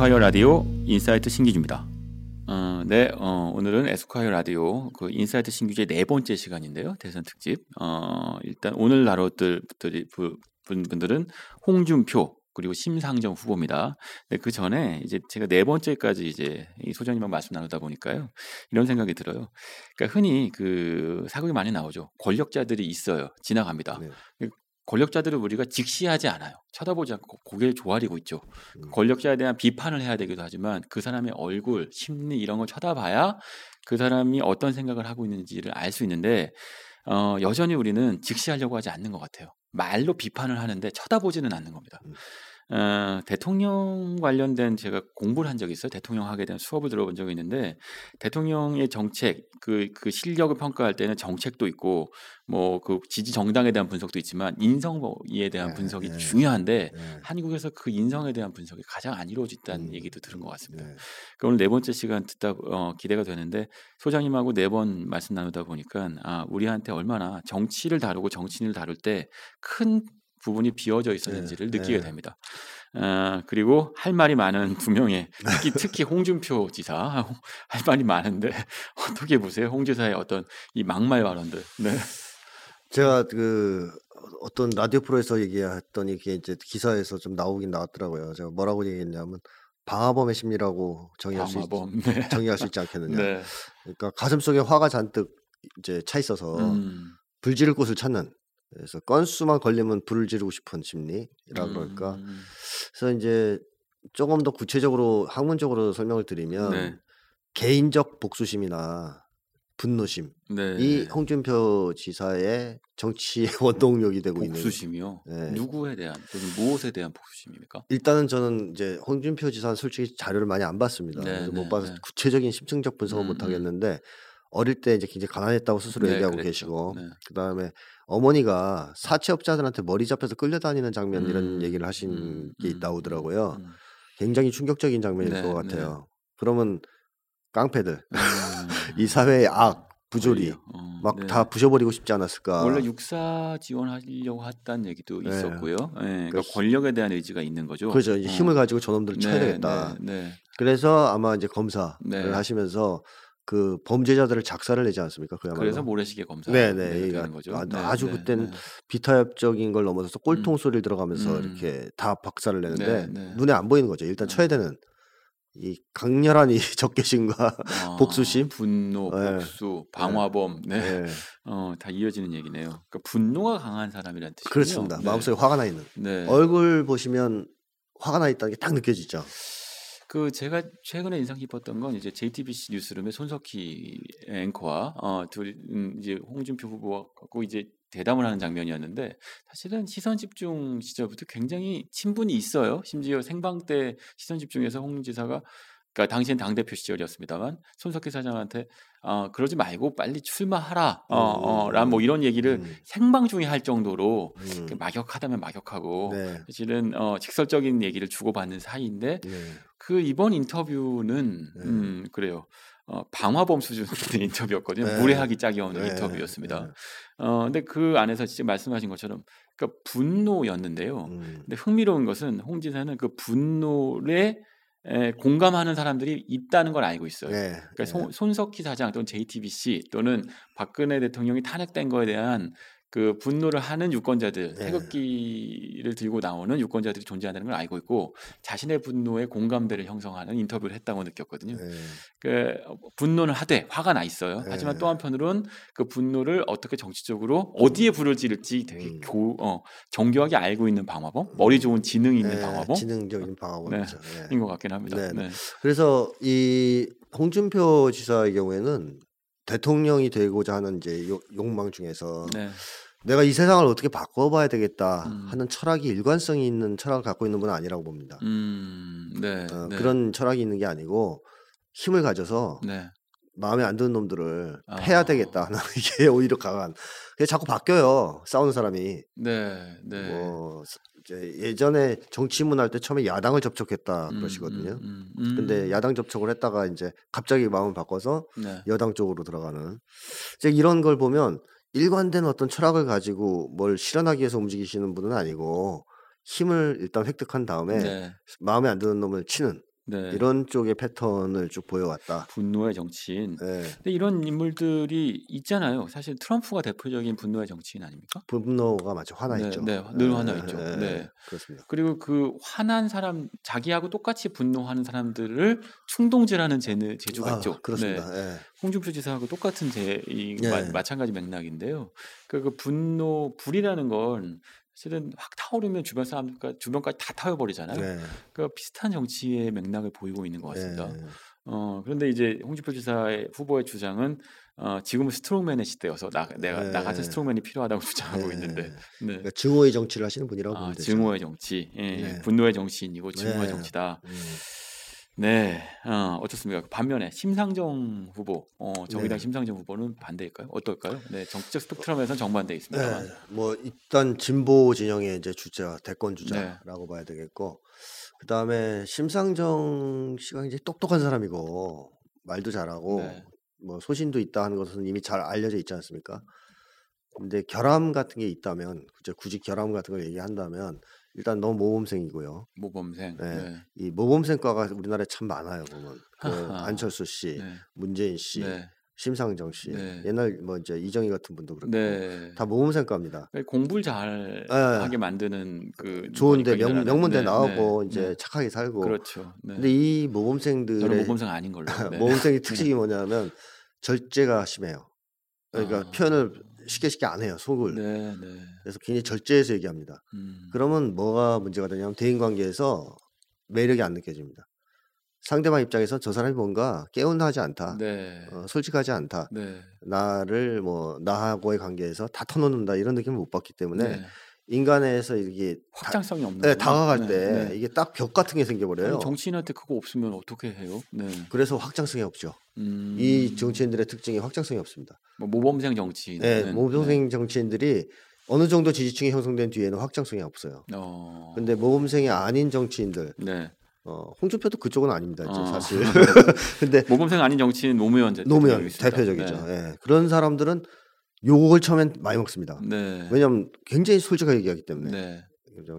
에스콰이어 라디오 인사이트 신기주입니다. 어, 네, 어, 오늘은 에스콰이어 라디오 그 인사이트 신기주의 네 번째 시간인데요. 대선 특집. 어, 일단 오늘 다룰 분들은 홍준표 그리고 심상정 후보입니다. 네, 그 전에 이제 제가 네 번째까지 이제 이 소장님하고 말씀 나누다 보니까요. 이런 생각이 들어요. 그러니까 흔히 그 사극이 많이 나오죠. 권력자들이 있어요. 지나갑니다. 네. 권력자들을 우리가 직시하지 않아요. 쳐다보지 않고 고개를 조아리고 있죠. 음. 권력자에 대한 비판을 해야 되기도 하지만 그 사람의 얼굴, 심리 이런 걸 쳐다봐야 그 사람이 어떤 생각을 하고 있는지를 알 수 있는데 어, 여전히 우리는 직시하려고 하지 않는 것 같아요. 말로 비판을 하는데 쳐다보지는 않는 겁니다. 음. 어, 대통령 관련된 제가 공부를 한 적이 있어요. 대통령 하게 된 수업을 들어본 적이 있는데 대통령의 정책 그, 그 실력을 평가할 때는 정책도 있고 뭐 그 지지 정당에 대한 분석도 있지만 인성에 대한 네, 분석이 네, 중요한데 네. 한국에서 그 인성에 대한 분석이 가장 안 이루어졌다는 음, 얘기도 들은 것 같습니다. 네. 그러니까 오늘 네 번째 시간 듣다 어, 기대가 되는데 소장님하고 네 번 말씀 나누다 보니까 아 우리한테 얼마나 정치를 다루고 정치인을 다룰 때 큰 부분이 비어져 있었는지를 네, 느끼게 네. 됩니다. 어, 그리고 할 말이 많은 두 명의 특히 특히 홍준표 지사 할 말이 많은데 어떻게 보세요? 홍 지사의 어떤 이 막말 발언들. 네. 제가 그 어떤 라디오 프로에서 얘기했더니 이게 이제 기사에서 좀 나오긴 나왔더라고요. 제가 뭐라고 얘기했냐면 방화범의 심리라고 정의할 방화범. 수 있, 네. 정의할 수 있지 않겠느냐. 네. 그러니까 가슴 속에 화가 잔뜩 이제 차 있어서 음. 불 지를 곳을 찾는 그래서 건수만 걸리면 불을 지르고 싶은 심리라 그럴까. 음. 그래서 이제 조금 더 구체적으로 학문적으로 설명을 드리면 네. 개인적 복수심이나 분노심 네. 이 홍준표 지사의 정치 원동력이 되고 있는 복수심이요. 네. 누구에 대한 또는 무엇에 대한 복수심입니까? 일단은 저는 이제 홍준표 지사는 솔직히 자료를 많이 안 봤습니다. 네, 못 네, 봐서 네. 구체적인 심층적 분석은 음, 못 음. 하겠는데 어릴 때 이제 굉장히 가난했다고 스스로 네, 얘기하고 그랬죠. 계시고 네. 그다음에 어머니가 사채업자들한테 머리 잡혀서 끌려다니는 장면 이런 음. 얘기를 하신 음. 게 음. 나오더라고요. 음. 굉장히 충격적인 장면일 네, 것 같아요. 네. 그러면 깡패들 이 사회의 악 부조리 어, 막다 네. 부셔버리고 싶지 않았을까. 원래 육사 지원하려고 했다는 얘기도 네. 있었고요. 네, 그러니까 권력에 대한 의지가 있는 거죠. 그렇죠. 이제 어. 힘을 가지고 저놈들을 쳐야 되겠다. 그래서 아마 이제 검사를 하시면서 그 범죄자들을 작사를 내지 않습니까? 그야말로. 그래서 모래시계 검사. 네네. 네, 거죠. 아, 네, 주 네, 그때는 네. 비타협적인 걸 넘어서서 꼴통 음. 소리를 들어가면서 음. 이렇게 다 박살을 내는데 네, 네. 눈에 안 보이는 거죠. 일단 음. 쳐야 되는 이 강렬한 이 적개심과 아, 복수심, 분노, 복수, 방화범, 네, 어, 다 이어지는 얘기네요. 그러니까 분노가 강한 사람이란 뜻이죠. 그렇습니다. 마음속에 화가 나 있는. 얼굴 보시면 화가 나 있다는 게 딱 느껴지죠. 그 제가 최근에 인상 깊었던 건 이제 JTBC 뉴스룸의 손석희 앵커와 어 둘 음, 이제 홍준표 후보하고 이제 대담을 하는 장면이었는데 사실은 시선 집중 시절부터 굉장히 친분이 있어요. 심지어 생방 때 시선 집중에서 홍 지사가 그러니까 당시엔 당 대표 시절이었습니다만 손석희 사장한테 어, 그러지 말고 빨리 출마하라. 어, 어, 란뭐 이런 얘기를 음. 생방 중에 할 정도로 음. 막역하다면 막역하고 네. 사실은 어, 직설적인 얘기를 주고받는 사이인데 네. 그 이번 인터뷰는 네. 음, 그래요. 어, 방화범 수준의 인터뷰였거든요. 네. 무례하기 짝이 없는 네. 인터뷰였습니다. 네. 어, 근데 그 안에서 진짜 말씀하신 것처럼 그러니까 분노였는데요. 음. 근데 흥미로운 것은 홍 지사는 그 분노에 에, 공감하는 사람들이 있다는 걸 알고 있어요. 네, 그러니까 네. 손, 석희 사장 또는 JTBC 또는 박근혜 대통령이 탄핵된 거에 대한 그 분노를 하는 유권자들 네. 태극기를 들고 나오는 유권자들이 존재한다는 걸 알고 있고 자신의 분노에 공감대를 형성하는 인터뷰를 했다고 느꼈거든요. 네. 그 분노는 하되 화가 나 있어요. 네. 하지만 또 한편으로는 그 분노를 어떻게 정치적으로 어디에 불을 지를지 되게 음. 교, 어, 정교하게 알고 있는 방화범, 머리 좋은 지능이 있는 네. 방화범, 지능적인 방화범이죠. 네. 인것 같긴 합니다. 네. 그래서 이 홍준표 지사의 경우에는 대통령이 되고자 하는 이제 욕망 중에서 네. 내가 이 세상을 어떻게 바꿔봐야 되겠다 음. 하는 철학이 일관성이 있는 철학을 갖고 있는 분은 아니라고 봅니다. 음, 네, 어, 네. 그런 철학이 있는 게 아니고 힘을 가져서 네. 마음에 안 드는 놈들을 아. 패야 되겠다 하는 이게 오히려 강한. 그게 자꾸 바뀌어요. 싸우는 사람이. 네, 네. 뭐 이제 예전에 정치인문 할 때 처음에 야당을 접촉했다 음, 그러시거든요. 음, 음, 음, 근데 야당 접촉을 했다가 이제 갑자기 마음을 바꿔서 네. 여당 쪽으로 들어가는. 이제 이런 걸 보면 일관된 어떤 철학을 가지고 뭘 실현하기 위해서 움직이시는 분은 아니고 힘을 일단 획득한 다음에 네. 마음에 안 드는 놈을 치는 네. 이런 쪽의 패턴을 쭉 보여왔다. 분노의 정치인. 네. 근데 이런 인물들이 있잖아요. 사실 트럼프가 대표적인 분노의 정치인 아닙니까? 분노가 맞죠. 화나 네, 있죠. 네, 늘 화나 있죠. 네, 네, 그렇습니다. 그리고 그 화난 사람, 자기하고 똑같이 분노하는 사람들을 충동질하는 재느, 재주가 아, 있죠. 그렇습니다. 네. 홍준표 지사하고 똑같은 제, 이, 마, 찬가지 맥락인데요. 그, 그 분노, 불이라는 건사 불은 확 타오르면 주변 사람들 주변까지 다 태워버리잖아요. 네. 그러니까 비슷한 정치의 맥락을 보이고 있는 것 같습니다. 네. 어 그런데 이제 홍준표 지사의 후보의 주장은 어, 지금은 strongman의 시대여서 나 내가 네. 나 같은 strongman이 필요하다고 주장하고 네. 있는데 네. 그러니까 증오의 정치를 하시는 분이라고 아, 보면 되죠. 증오의 정치, 예, 네. 분노의 정치인이고 증오의 네. 정치다. 음. 네, 어, 어떻습니까? 반면에 심상정 후보, 어, 정의당 네. 심상정 후보는 반대일까요? 어떨까요? 네, 정치적 스펙트럼에서는 정반대 있습니다. 네, 뭐 일단 진보 진영의 이제 주자, 대권 주자라고 네. 봐야 되겠고, 그 다음에 심상정 씨가 이제 똑똑한 사람이고 말도 잘하고 네. 뭐 소신도 있다 하는 것은 이미 잘 알려져 있지 않습니까? 근데 결함 같은 게 있다면, 굳이 결함 같은 걸 얘기한다면 일단 너무 모범생이고요. 모범생. 네. 네. 이 모범생과가 우리나라에 참 많아요. 보면 그 안철수 씨, 네. 문재인 씨, 네. 심상정 씨, 네. 옛날 뭐 이제 이정희 같은 분도 그렇고 네. 다 모범생과입니다. 그러니까 공부를 잘 네. 하게 만드는 그 좋은데 명, 명문대 나오고 이제 착하게 살고. 그렇죠. 근데 이 모범생들의 모범생 아닌 걸로. 모범생의 특징이 뭐냐면 절제가 심해요. 그러니까 아. 표현을 쉽게 쉽게 안 해요 속을. 네, 네. 그래서 굉장히 절제해서 얘기합니다. 음. 그러면 뭐가 문제가 되냐면 대인 관계에서 매력이 안 느껴집니다. 상대방 입장에서 저 사람이 뭔가 깨운하지 않다, 네. 어, 솔직하지 않다, 네. 나를 뭐 나하고의 관계에서 다 터놓는다 이런 느낌을 못 받기 때문에 네. 인간에서 이게 확장성이 없는 네, 다가갈 네, 때 네. 이게 딱 벽 같은 게 생겨버려요. 아니, 정치인한테 그거 없으면 어떻게 해요? 네. 그래서 확장성이 없죠. 음... 이 정치인들의 특징이 확장성이 없습니다. 뭐 모범생 정치인. 네, 모범생 네. 정치인들이 어느 정도 지지층이 형성된 뒤에는 확장성이 없어요. 어... 근데 모범생이 아닌 정치인들, 네. 어, 홍준표도 그쪽은 아닙니다. 이제 어... 사실. 근데 모범생 아닌 정치인 노무현 노무현 대표적이죠. 네. 네. 그런 사람들은 욕을 처음엔 많이 먹습니다. 네. 왜냐하면 굉장히 솔직하게 얘기하기 때문에 네.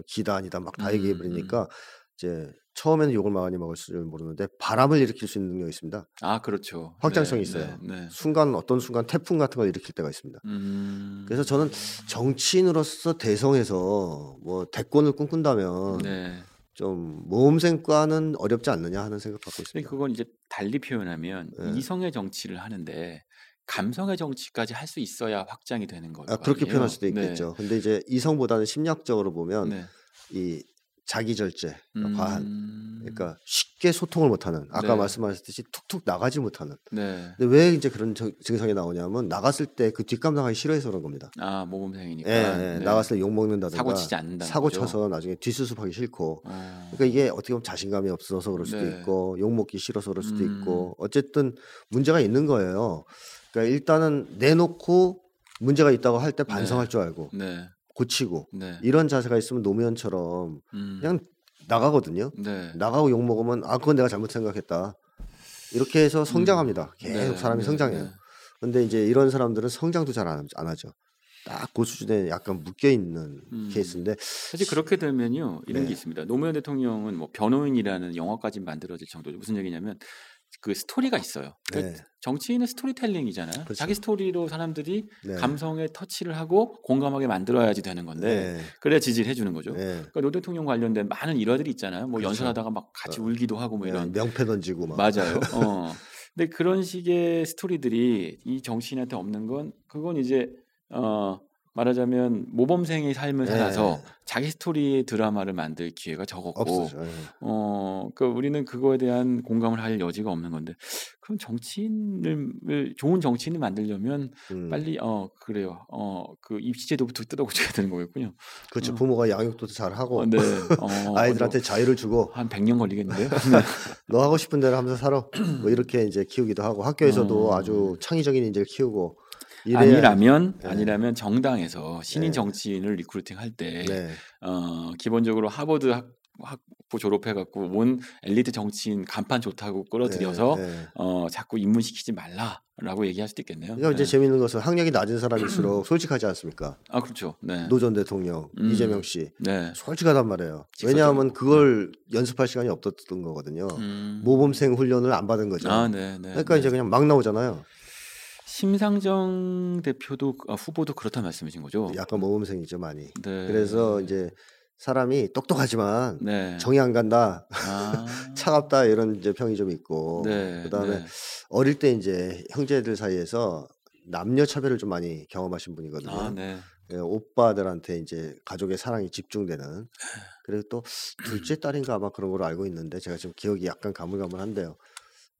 기다 아니다 막 다 얘기해 버리니까 음, 음. 이제 처음에는 욕을 많이 먹을 줄 모르는데 바람을 일으킬 수 있는 능력이 있습니다. 아 그렇죠. 확장성이 네, 있어요. 네, 네. 순간 어떤 순간 태풍 같은 걸 일으킬 때가 있습니다. 음... 그래서 저는 정치인으로서 대성에서 뭐 대권을 꿈꾼다면 네. 좀 모험생과는 어렵지 않느냐 하는 생각 갖고 있습니다. 그건 이제 달리 표현하면 네. 이성의 정치를 하는데 감성의 정치까지 할 수 있어야 확장이 되는 거예요. 아, 그렇게 표현할 수도 네. 있겠죠. 네. 근데 이제 이성보다는 심리학적으로 보면 네. 이 자기 절제, 음... 과한, 그러니까 쉽게 소통을 못하는. 아까 네. 말씀하셨듯이 툭툭 나가지 못하는. 네. 근데 왜 이제 그런 증상이 나오냐면 나갔을 때 그 뒷감당하기 싫어해서 그런 겁니다. 아 모범생이니까. 네, 네. 나갔을 때 욕 먹는다든가 사고 치지 않는다. 사고 쳐서 나중에 뒷수습하기 싫고. 어... 그러니까 이게 어떻게 보면 자신감이 없어서 그럴 수도 네. 있고 욕 먹기 싫어서 그럴 수도 음... 있고 어쨌든 문제가 있는 거예요. 그러니까 일단은 내놓고 문제가 있다고 할 때 반성할 네. 줄 알고 네. 고치고 네. 이런 자세가 있으면 노무현처럼 음. 그냥 나가거든요. 네. 나가고 욕 먹으면 아 그건 내가 잘못 생각했다. 이렇게 해서 성장합니다. 음. 계속 네. 사람이 네. 성장해요. 근데 이제 이런 사람들은 성장도 잘안 하죠. 딱그 수준에 약간 묶여 있는 음. 케이스인데 사실 그렇게 되면요 이런 네. 게 있습니다. 노무현 대통령은 뭐 변호인이라는 영화까지 만들어질 정도죠. 무슨 얘기냐면 그 스토리가 있어요. 그러니까 네. 정치인은 스토리텔링이잖아요. 그렇죠. 자기 스토리로 사람들이 네. 감성에 터치를 하고 공감하게 만들어야지 되는 건데 네. 그래야 지지를 해주는 거죠. 네. 그러니까 노 대통령 관련된 많은 일화들이 있잖아요. 뭐 그렇죠. 연설하다가 막 같이 어. 울기도 하고 뭐 네, 이런 명패 던지고 막 맞아요. 어. 근데 그런 식의 스토리들이 이 정치인한테 없는 건 그건 이제 어 말하자면 모범생의 삶을 네. 살아서 자기 스토리 드라마를 만들 기회가 적었고 네. 어 그러니까 우리는 그거에 대한 공감을 할 여지가 없는 건데 그럼 정치인을 좋은 정치인을 만들려면 음. 빨리 어 그래요 어그 입시제도부터 뜯어고쳐야 되는 거겠군요. 그렇죠 어. 부모가 양육도 잘 하고 어, 네. 어, 아이들한테 자유를 주고 한 100년 걸리겠는데요. 너 하고 싶은 대로 하면서 살아 뭐 이렇게 이제 키우기도 하고 학교에서도 어. 아주 창의적인 인재를 키우고 아니라면 네. 아니라면 정당에서 신인 네. 정치인을 recruiting 할때 네. 어, 기본적으로 하버드 학, 학부 졸업해갖고 온 엘리트 정치인 간판 좋다고 끌어들여서 네, 네. 어 자꾸 입문시키지 말라라고 얘기할 수도 있겠네요. 그러니까 이제 네. 재밌는 것은 학력이 낮은 사람일수록 솔직하지 않습니까? 아 그렇죠. 네. 노전 대통령 음. 이재명 씨 네. 솔직하단 말이에요. 왜냐하면 그걸 연습할 시간이 없었던 거거든요. 음. 모범생 훈련을 안 받은 거죠. 아, 네, 네, 그러니까 이제 그냥 막 나오잖아요. 심상정 대표도 아, 후보도 그렇다 말씀이신 거죠? 약간 모범생이죠 많이. 네. 그래서 이제 사람이 똑똑하지만 네. 정이 안 간다, 아. 차갑다 이런 이제 평이 좀 있고 네. 그다음에 네. 어릴 때 이제 형제들 사이에서 남녀 차별을 좀 많이 경험하신 분이거든요. 아, 네. 예, 오빠들한테 이제 가족의 사랑이 집중되는 그리고 또 둘째 딸인가 아마 그런 걸로 알고 있는데 제가 지금 기억이 약간 가물가물한데요.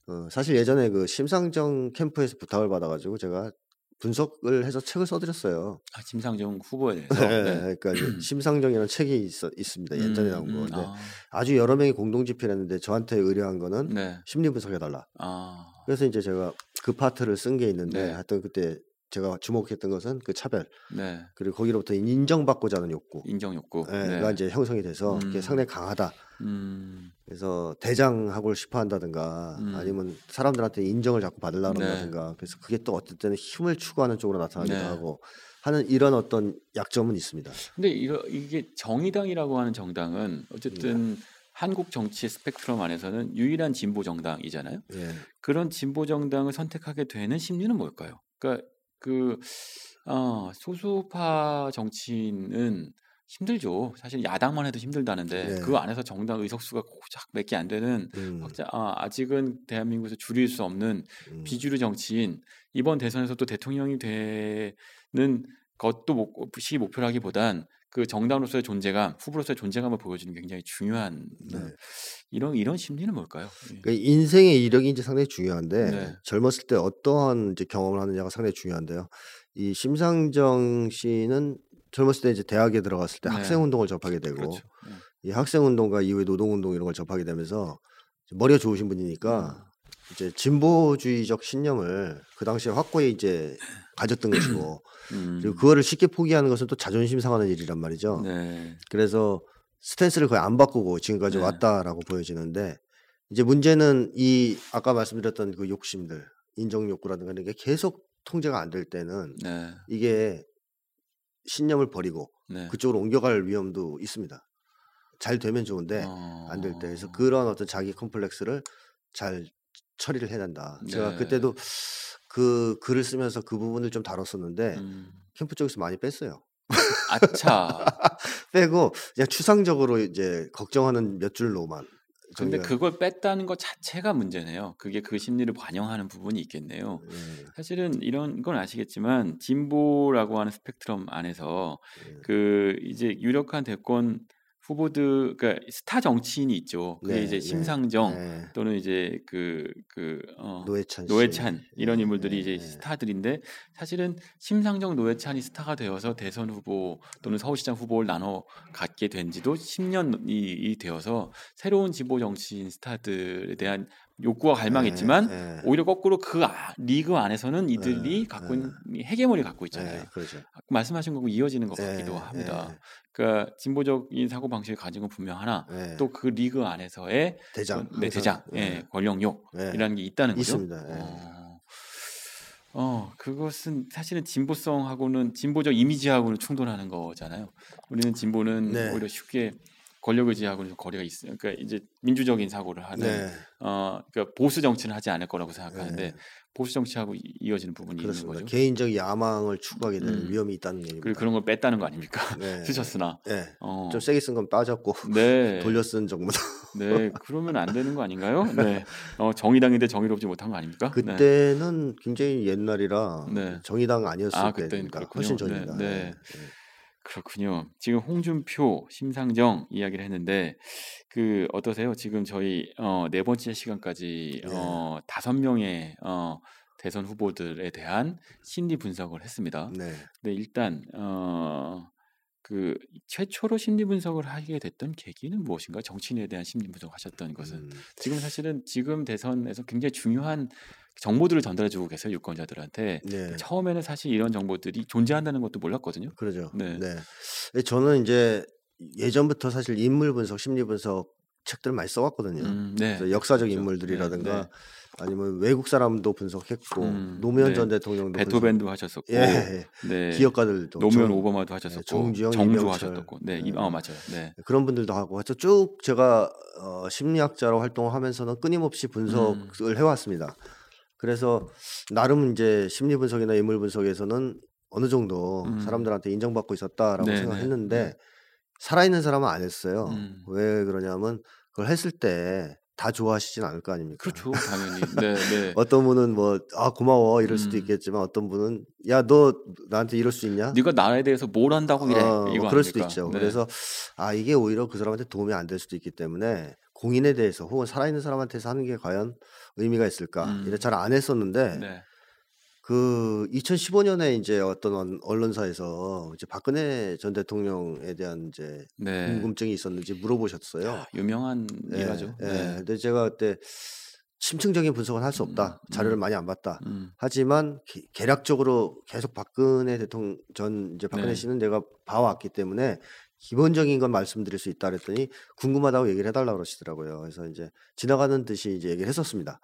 어, 사실 예전에 그 심상정 캠프에서 부탁을 받아가지고 제가 분석을 해서 책을 써드렸어요. 아, 심상정 후보에 대해서. 네, 네. 그러니까 심상정이라는 책이 있, 있습니다. 예전에 나온 음, 거. 음, 아. 아주 여러 명이 공동 집필 했는데 저한테 의뢰한 거는 네. 심리 분석해달라. 아. 그래서 이제 제가 그 파트를 쓴 게 있는데 네. 하여튼 그때 제가 주목했던 것은 그 차별 네. 그리고 거기로부터 인정받고자 하는 욕구 인정 욕구 네, 네. 가 이제 형성이 돼서 음. 그게 상당히 강하다 음. 그래서 대장하고 싶어 한다든가 음. 아니면 사람들한테 인정을 자꾸 받으려고 네. 한다든가 그래서 그게 또 어떨 때는 힘을 추구하는 쪽으로 나타나기도 네. 하고 하는 이런 어떤 약점은 있습니다. 근데 이거 이게 정의당이라고 하는 정당은 어쨌든 네. 한국 정치 스펙트럼 안에서는 유일한 진보 정당이잖아요. 예. 그런 진보 정당을 선택하게 되는 심리는 뭘까요? 그러니까 그 어, 소수파 정치인은 힘들죠. 사실 야당만 해도 힘들다는데 네. 그 안에서 정당 의석수가 고작 몇 개 안 되는 음. 확자, 아, 아직은 대한민국에서 줄일 수 없는 음. 비주류 정치인 이번 대선에서 또 대통령이 되는 것도 목, 시 목표라기보단 그 정당으로서의 존재감, 후보로서의 존재감을 보여주는 굉장히 중요한 네. 이런 이런 심리는 뭘까요? 예. 그러니까 인생의 이력이 이제 상당히 중요한데 네. 젊었을 때 어떠한 이제 경험을 하느냐가 상당히 중요한데요. 이 심상정 씨는 젊었을 때 이제 대학에 들어갔을 때 네. 학생 운동을 접하게 되고 그렇죠. 네. 이 학생 운동과 이후에 노동 운동 이런 걸 접하게 되면서 머리가 좋으신 분이니까 음. 이제 진보주의적 신념을 그 당시에 확고히 이제 가졌던 것이고 음. 그리고 그거를 쉽게 포기하는 것은 또 자존심 상하는 일이란 말이죠. 네. 그래서 스탠스를 거의 안 바꾸고 지금까지 네. 왔다라고 보여지는데 이제 문제는 이 아까 말씀드렸던 그 욕심들 인정 욕구라든가 이런 게 계속 통제가 안 될 때는 네. 이게 신념을 버리고 네. 그쪽으로 옮겨갈 위험도 있습니다. 잘 되면 좋은데 어... 안될 때 그래서 그런 어떤 자기 컴플렉스를 잘 처리를 해야 된다. 제가 네. 그때도 그 글을 쓰면서 그 부분을 좀 다뤘었는데 음. 캠프 쪽에서 많이 뺐어요. 아차. 빼고 그냥 추상적으로 이제 걱정하는 몇 줄로만. 근데 그걸 뺐다는 것 자체가 문제네요. 그게 그 심리를 반영하는 부분이 있겠네요. 네. 사실은 이런 건 아시겠지만 진보라고 하는 스펙트럼 안에서 네. 그 이제 유력한 대권 후보들 그러니까 스타 정치인이 있죠. 그게 네, 이제 네. 심상정 네. 또는 이제 그 그 어, 노회찬, 노회찬 이런 네, 인물들이 이제 네. 스타들인데 사실은 심상정 노회찬이 스타가 되어서 대선 후보 또는 서울시장 후보를 나눠 갖게 된 지도 10년이 되어서 새로운 진보 정치인 스타들에 대한 욕구와 갈망이 있지만 네, 오히려 거꾸로 그 아, 리그 안에서는 이들이 네, 갖고 있는 헤게모니를 갖고 있잖아요. 그렇죠. 말씀하신 거고 이어지는 것 같기도 합니다. 그러니까 진보적인 사고 방식을 가진 건 분명 하나 또 그 리그 안에서의 대장, 네, 대장, 예, 권력욕이라는 게 있다는 거죠. 있습니다. 어. 어, 그것은 사실은 진보성하고는 진보적 이미지하고는 충돌하는 거잖아요. 우리는 진보는 네. 오히려 쉽게 권력 의지하고는 좀 거리가 있어요. 그러니까 이제 민주적인 사고를 하는 네. 어 그러니까 보수 정치는 하지 않을 거라고 생각하는데 네. 보수 정치하고 이어지는 부분이 그렇습니다. 있는 거죠. 개인적 야망을 추구하게 되는 음. 위험이 있다는 얘기입니다. 그리고 그런 걸 뺐다는 거 아닙니까? 네. 쓰셨으나 네. 어. 좀 세게 쓴 건 빠졌고 네. 돌려 쓴 정도. 네, 그러면 안 되는 거 아닌가요? 네, 어, 정의당인데 정의롭지 못한 거 아닙니까? 네. 그때는 굉장히 옛날이라 네. 정의당 아니었을 아, 때니까 훨씬 전이다. 네. 네. 그렇군요. 지금 홍준표, 심상정 이야기를 했는데 그 어떠세요? 지금 저희 어, 네 번째 시간까지 네. 어, 다섯 명의 어, 대선 후보들에 대한 심리 분석을 했습니다. 네. 근데 일단 어, 그 최초로 심리 분석을 하게 됐던 계기는 무엇인가? 정치인에 대한 심리 분석하셨던 것은 음. 지금 사실은 지금 대선에서 굉장히 중요한 정보들을 전달해주고 계세요 유권자들한테. 네. 처음에는 사실 이런 정보들이 존재한다는 것도 몰랐거든요. 그러죠. 네. 네. 저는 이제 예전부터 사실 인물 분석, 심리 분석 책들을 많이 써왔거든요. 음, 네. 역사적 그렇죠. 인물들이라든가 네, 네. 아니면 외국 사람도 분석했고 음, 노무현 네. 전 대통령도 베토벤도 분석... 하셨었고 예, 네. 기업가들도 노무현 정, 오바마도 하셨었고 네, 정주영, 정주 하셨었고 네, 네. 어, 맞아요. 네. 그런 분들도 하고 하여튼 쭉 제가 어, 심리학자로 활동을 하면서는 끊임없이 분석을 음. 해왔습니다. 그래서 나름 이제 심리 분석이나 인물 분석에서는 어느 정도 음. 사람들한테 인정받고 있었다라고 네, 생각했는데 네. 살아있는 사람은 안 했어요. 음. 왜 그러냐면 그걸 했을 때 다 좋아하시진 않을 거 아닙니까? 그렇죠, 당연히. 네, 네. 어떤 분은 뭐 아 고마워 이럴 수도 음. 있겠지만 어떤 분은 야 너 나한테 이럴 수 있냐? 네가 나에 대해서 뭘 한다고 이래? 어, 이거 뭐 그럴 수도 있죠. 네. 그래서 아 이게 오히려 그 사람한테 도움이 안 될 수도 있기 때문에 공인에 대해서 혹은 살아있는 사람한테서 하는 게 과연 의미가 있을까? 음. 이래 잘 안 했었는데 네. 그 2015년에 이제 어떤 언론사에서 이제 박근혜 전 대통령에 대한 이제 네. 궁금증이 있었는지 물어보셨어요. 아, 유명한 예, 일화죠. 예. 네. 근데 제가 그때 심층적인 분석은 할 수 없다. 음, 자료를 음. 많이 안 봤다. 음. 하지만 기, 계략적으로 계속 박근혜 대통령 전 이제 박근혜 네. 씨는 내가 봐왔기 때문에 기본적인 건 말씀드릴 수 있다 그랬더니 궁금하다고 얘기를 해달라고 그러시더라고요. 그래서 이제 지나가는 듯이 이제 얘기를 했었습니다.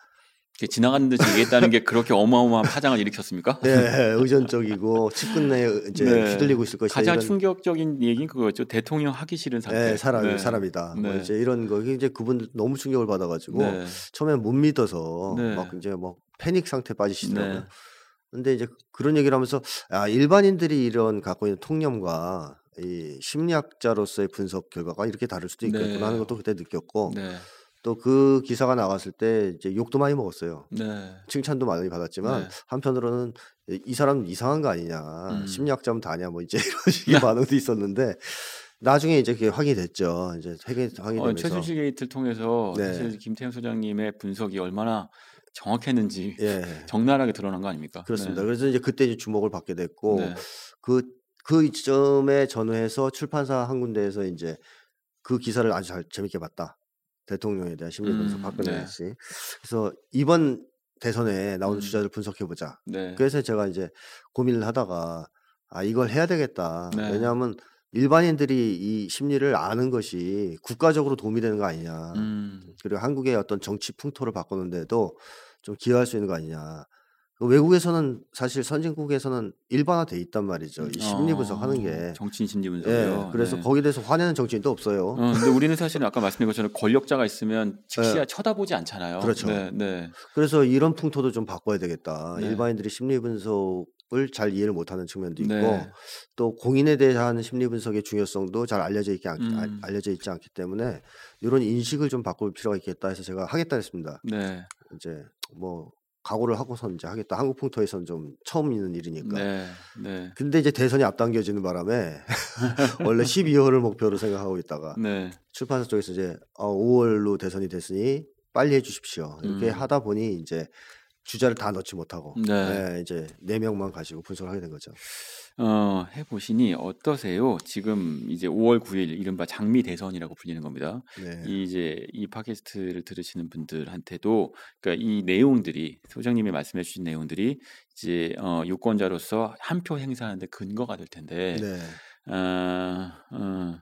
지나가는 듯이 얘기했다는 게 그렇게 어마어마한 파장을 일으켰습니까? 네, 의존적이고 측근에 이제 네. 휘둘리고 있을 것이다. 가장 이런... 충격적인 얘기는 그거죠. 대통령 하기 싫은 상태. 네, 사람 네. 사람이다. 뭐 네. 뭐 이제 이런 거 이제 그분 너무 충격을 받아가지고 네. 처음에 못 믿어서 네. 막 이제 뭐 패닉 상태 빠지시더라고요. 네. 근데 이제 그런 얘기를 하면서 아 일반인들이 이런 갖고 있는 통념과 이 심리학자로서의 분석 결과가 이렇게 다를 수도 있겠구나 네. 하는 것도 그때 느꼈고. 또그 기사가 나왔을 때 이제 욕도 많이 먹었어요. 네. 칭찬도 많이 받았지만 네. 한편으로는 이 사람 이상한 거 아니냐, 음. 심리학자면 다냐, 뭐 이제 이런 식의 반응도 있었는데 나중에 이제 그게 확인이 됐죠. 이제 확인이 어, 최순실 게이트를 통해서 네. 사실 김태형 소장님의 분석이 얼마나 정확했는지 예. 적나라하게 드러난 거 아닙니까? 그렇습니다. 네. 그래서 이제 그때 이제 주목을 받게 됐고 네. 그, 그 이점에 전후해서 출판사 한 군데에서 이제 그 기사를 아주 잘 재밌게 봤다. 대통령에 대한 심리 분석 음, 박근혜 네. 씨. 그래서 이번 대선에 나오는 음. 주자들 분석해 보자. 네. 그래서 제가 이제 고민을 하다가 아 이걸 해야 되겠다. 네. 왜냐하면 일반인들이 이 심리를 아는 것이 국가적으로 도움이 되는 거 아니냐. 음. 그리고 한국의 어떤 정치 풍토를 바꾸는데도 좀 기여할 수 있는 거 아니냐. 그 외국에서는 사실 선진국에서는 일반화돼 있단 말이죠. 이 심리 분석하는 게 어, 정치인 심리 분석이요. 예, 그래서 네. 거기에 대해서 화내는 정치인도 없어요. 어, 근데 우리는 사실은 아까 말씀드린 것처럼 권력자가 있으면 즉시야 네. 쳐다보지 않잖아요. 그렇죠. 네, 네. 그래서 이런 풍토도 좀 바꿔야 되겠다. 네. 일반인들이 심리 분석을 잘 이해를 못하는 측면도 있고 네. 또 공인에 대한 심리 분석의 중요성도 잘 알려져 있지 않, 음. 알려져 있지 않기 때문에 이런 인식을 좀 바꿀 필요가 있겠다 해서 제가 하겠다 했습니다. 네. 이제 뭐 각오를 하고선 이제 하겠다. 한국 풍토에선 좀 처음 있는 일이니까. 네, 네. 근데 이제 대선이 앞당겨지는 바람에 원래 12월을 목표로 생각하고 있다가 네. 출판사 쪽에서 이제 어, 5월로 대선이 됐으니 빨리 해주십시오. 이렇게 음. 하다 보니 이제 주자를 다 넣지 못하고 네. 네, 이제 네 명만 가지고 분석을 하게 된 거죠. 어, 해 보시니 어떠세요? 지금 이제 5월 9일 이른바 장미 대선이라고 불리는 겁니다. 네. 이제 이 팟캐스트를 들으시는 분들한테도 그러니까 이 내용들이 소장님이 말씀해 주신 내용들이 이제 어, 유권자로서 한 표 행사하는데 근거가 될 텐데 네. 어, 어,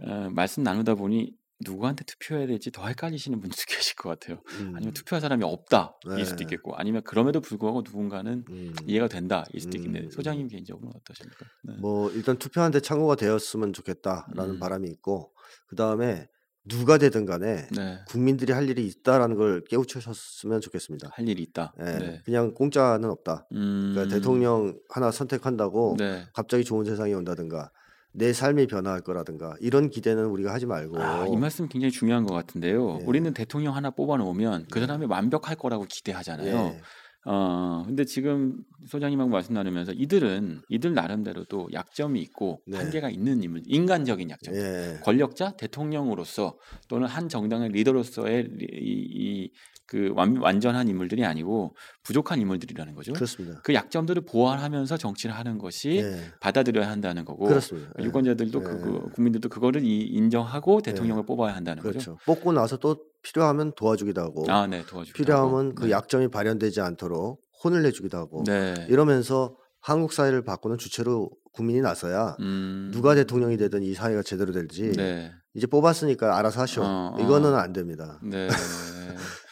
어, 말씀 나누다 보니 누구한테 투표해야 될지 더 헷갈리시는 분들도 계실 것 같아요. 음. 아니면 투표할 사람이 없다 네. 일 수도 있겠고 아니면 그럼에도 불구하고 누군가는 음. 이해가 된다 일 수도 있겠네. 음. 소장님 개인적으로는 어떠십니까? 네. 뭐 일단 투표하는데 참고가 되었으면 좋겠다라는 음. 바람이 있고 그 다음에 누가 되든 간에 네. 국민들이 할 일이 있다라는 걸 깨우치셨으면 좋겠습니다. 할 일이 있다. 네. 네. 그냥 공짜는 없다. 그러니까 음. 대통령 하나 선택한다고 네. 갑자기 좋은 세상이 온다든가 내 삶이 변화할 거라든가 이런 기대는 우리가 하지 말고 아, 이 말씀 굉장히 중요한 것 같은데요. 예. 우리는 대통령 하나 뽑아 놓으면 그 네. 사람이 완벽할 거라고 기대하잖아요. 예. 어, 근데 지금 소장님하고 말씀 나누면서 이들은 이들 나름대로도 약점이 있고 네. 한계가 있는 인물, 인간적인 약점. 예. 권력자, 대통령으로서 또는 한 정당의 리더로서의 이, 이 그 완, 완전한 인물들이 아니고 부족한 인물들이라는 거죠. 그렇습니다. 그 약점들을 보완하면서 정치를 하는 것이 네. 받아들여야 한다는 거고 그렇습니다. 예. 유권자들도 네. 그, 그, 국민들도 그거를 인정하고 예. 대통령을 네. 뽑아야 한다는 그렇죠. 거죠. 뽑고 나서 또 필요하면 도와주기도 하고 아, 네, 도와주기도 필요하면 하고. 그 네. 약점이 발현되지 않도록 혼을 내주기도 하고 네. 이러면서 한국 사회를 바꾸는 주체로 국민이 나서야 음. 누가 대통령이 되든 이 사회가 제대로 될지 네. 이제 뽑았으니까 알아서 하쇼. 어, 어. 이거는 안 됩니다. 네.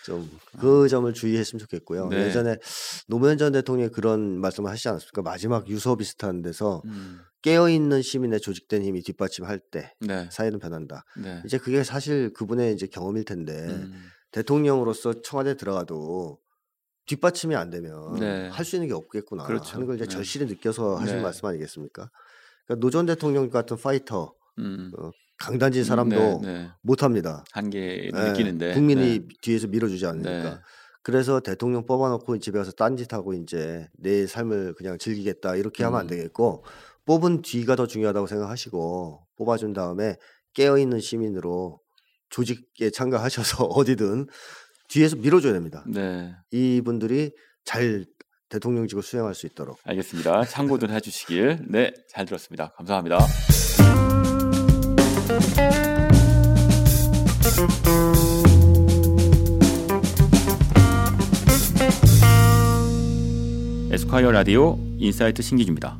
좀그 점을 주의했으면 좋겠고요. 네. 예전에 노무현 전 대통령이 그런 말씀을 하시지 않았습니까? 마지막 유서 비슷한 데서 음. 깨어 있는 시민의 조직된 힘이 뒷받침할 때 네. 사회는 변한다. 네. 이제 그게 사실 그분의 이제 경험일 텐데 음. 대통령으로서 청와대 들어가도 뒷받침이 안 되면 네. 할수 있는 게 없겠구나 그렇죠. 하는 걸 이제 네. 절실히 느껴서 하신 네. 말씀 아니겠습니까? 그러니까 노 전 대통령 같은 파이터 음. 어, 강단진 음, 사람도 네, 네. 못합니다. 한계 네, 느끼는데 국민이 네. 뒤에서 밀어주지 않으니까. 네. 그래서 대통령 뽑아놓고 집에 가서 딴짓하고 이제 내 삶을 그냥 즐기겠다 이렇게 음. 하면 안 음. 되겠고 뽑은 뒤가 더 중요하다고 생각하시고 뽑아준 다음에 깨어 있는 시민으로 조직에 참가하셔서 어디든 뒤에서 밀어줘야 됩니다. 네. 이분들이 잘 대통령직을 수행할 수 있도록. 알겠습니다. 참고들 해주시길. 네, 잘 들었습니다. 감사합니다. 에스콰이어 라디오 인사이트 신기주입니다.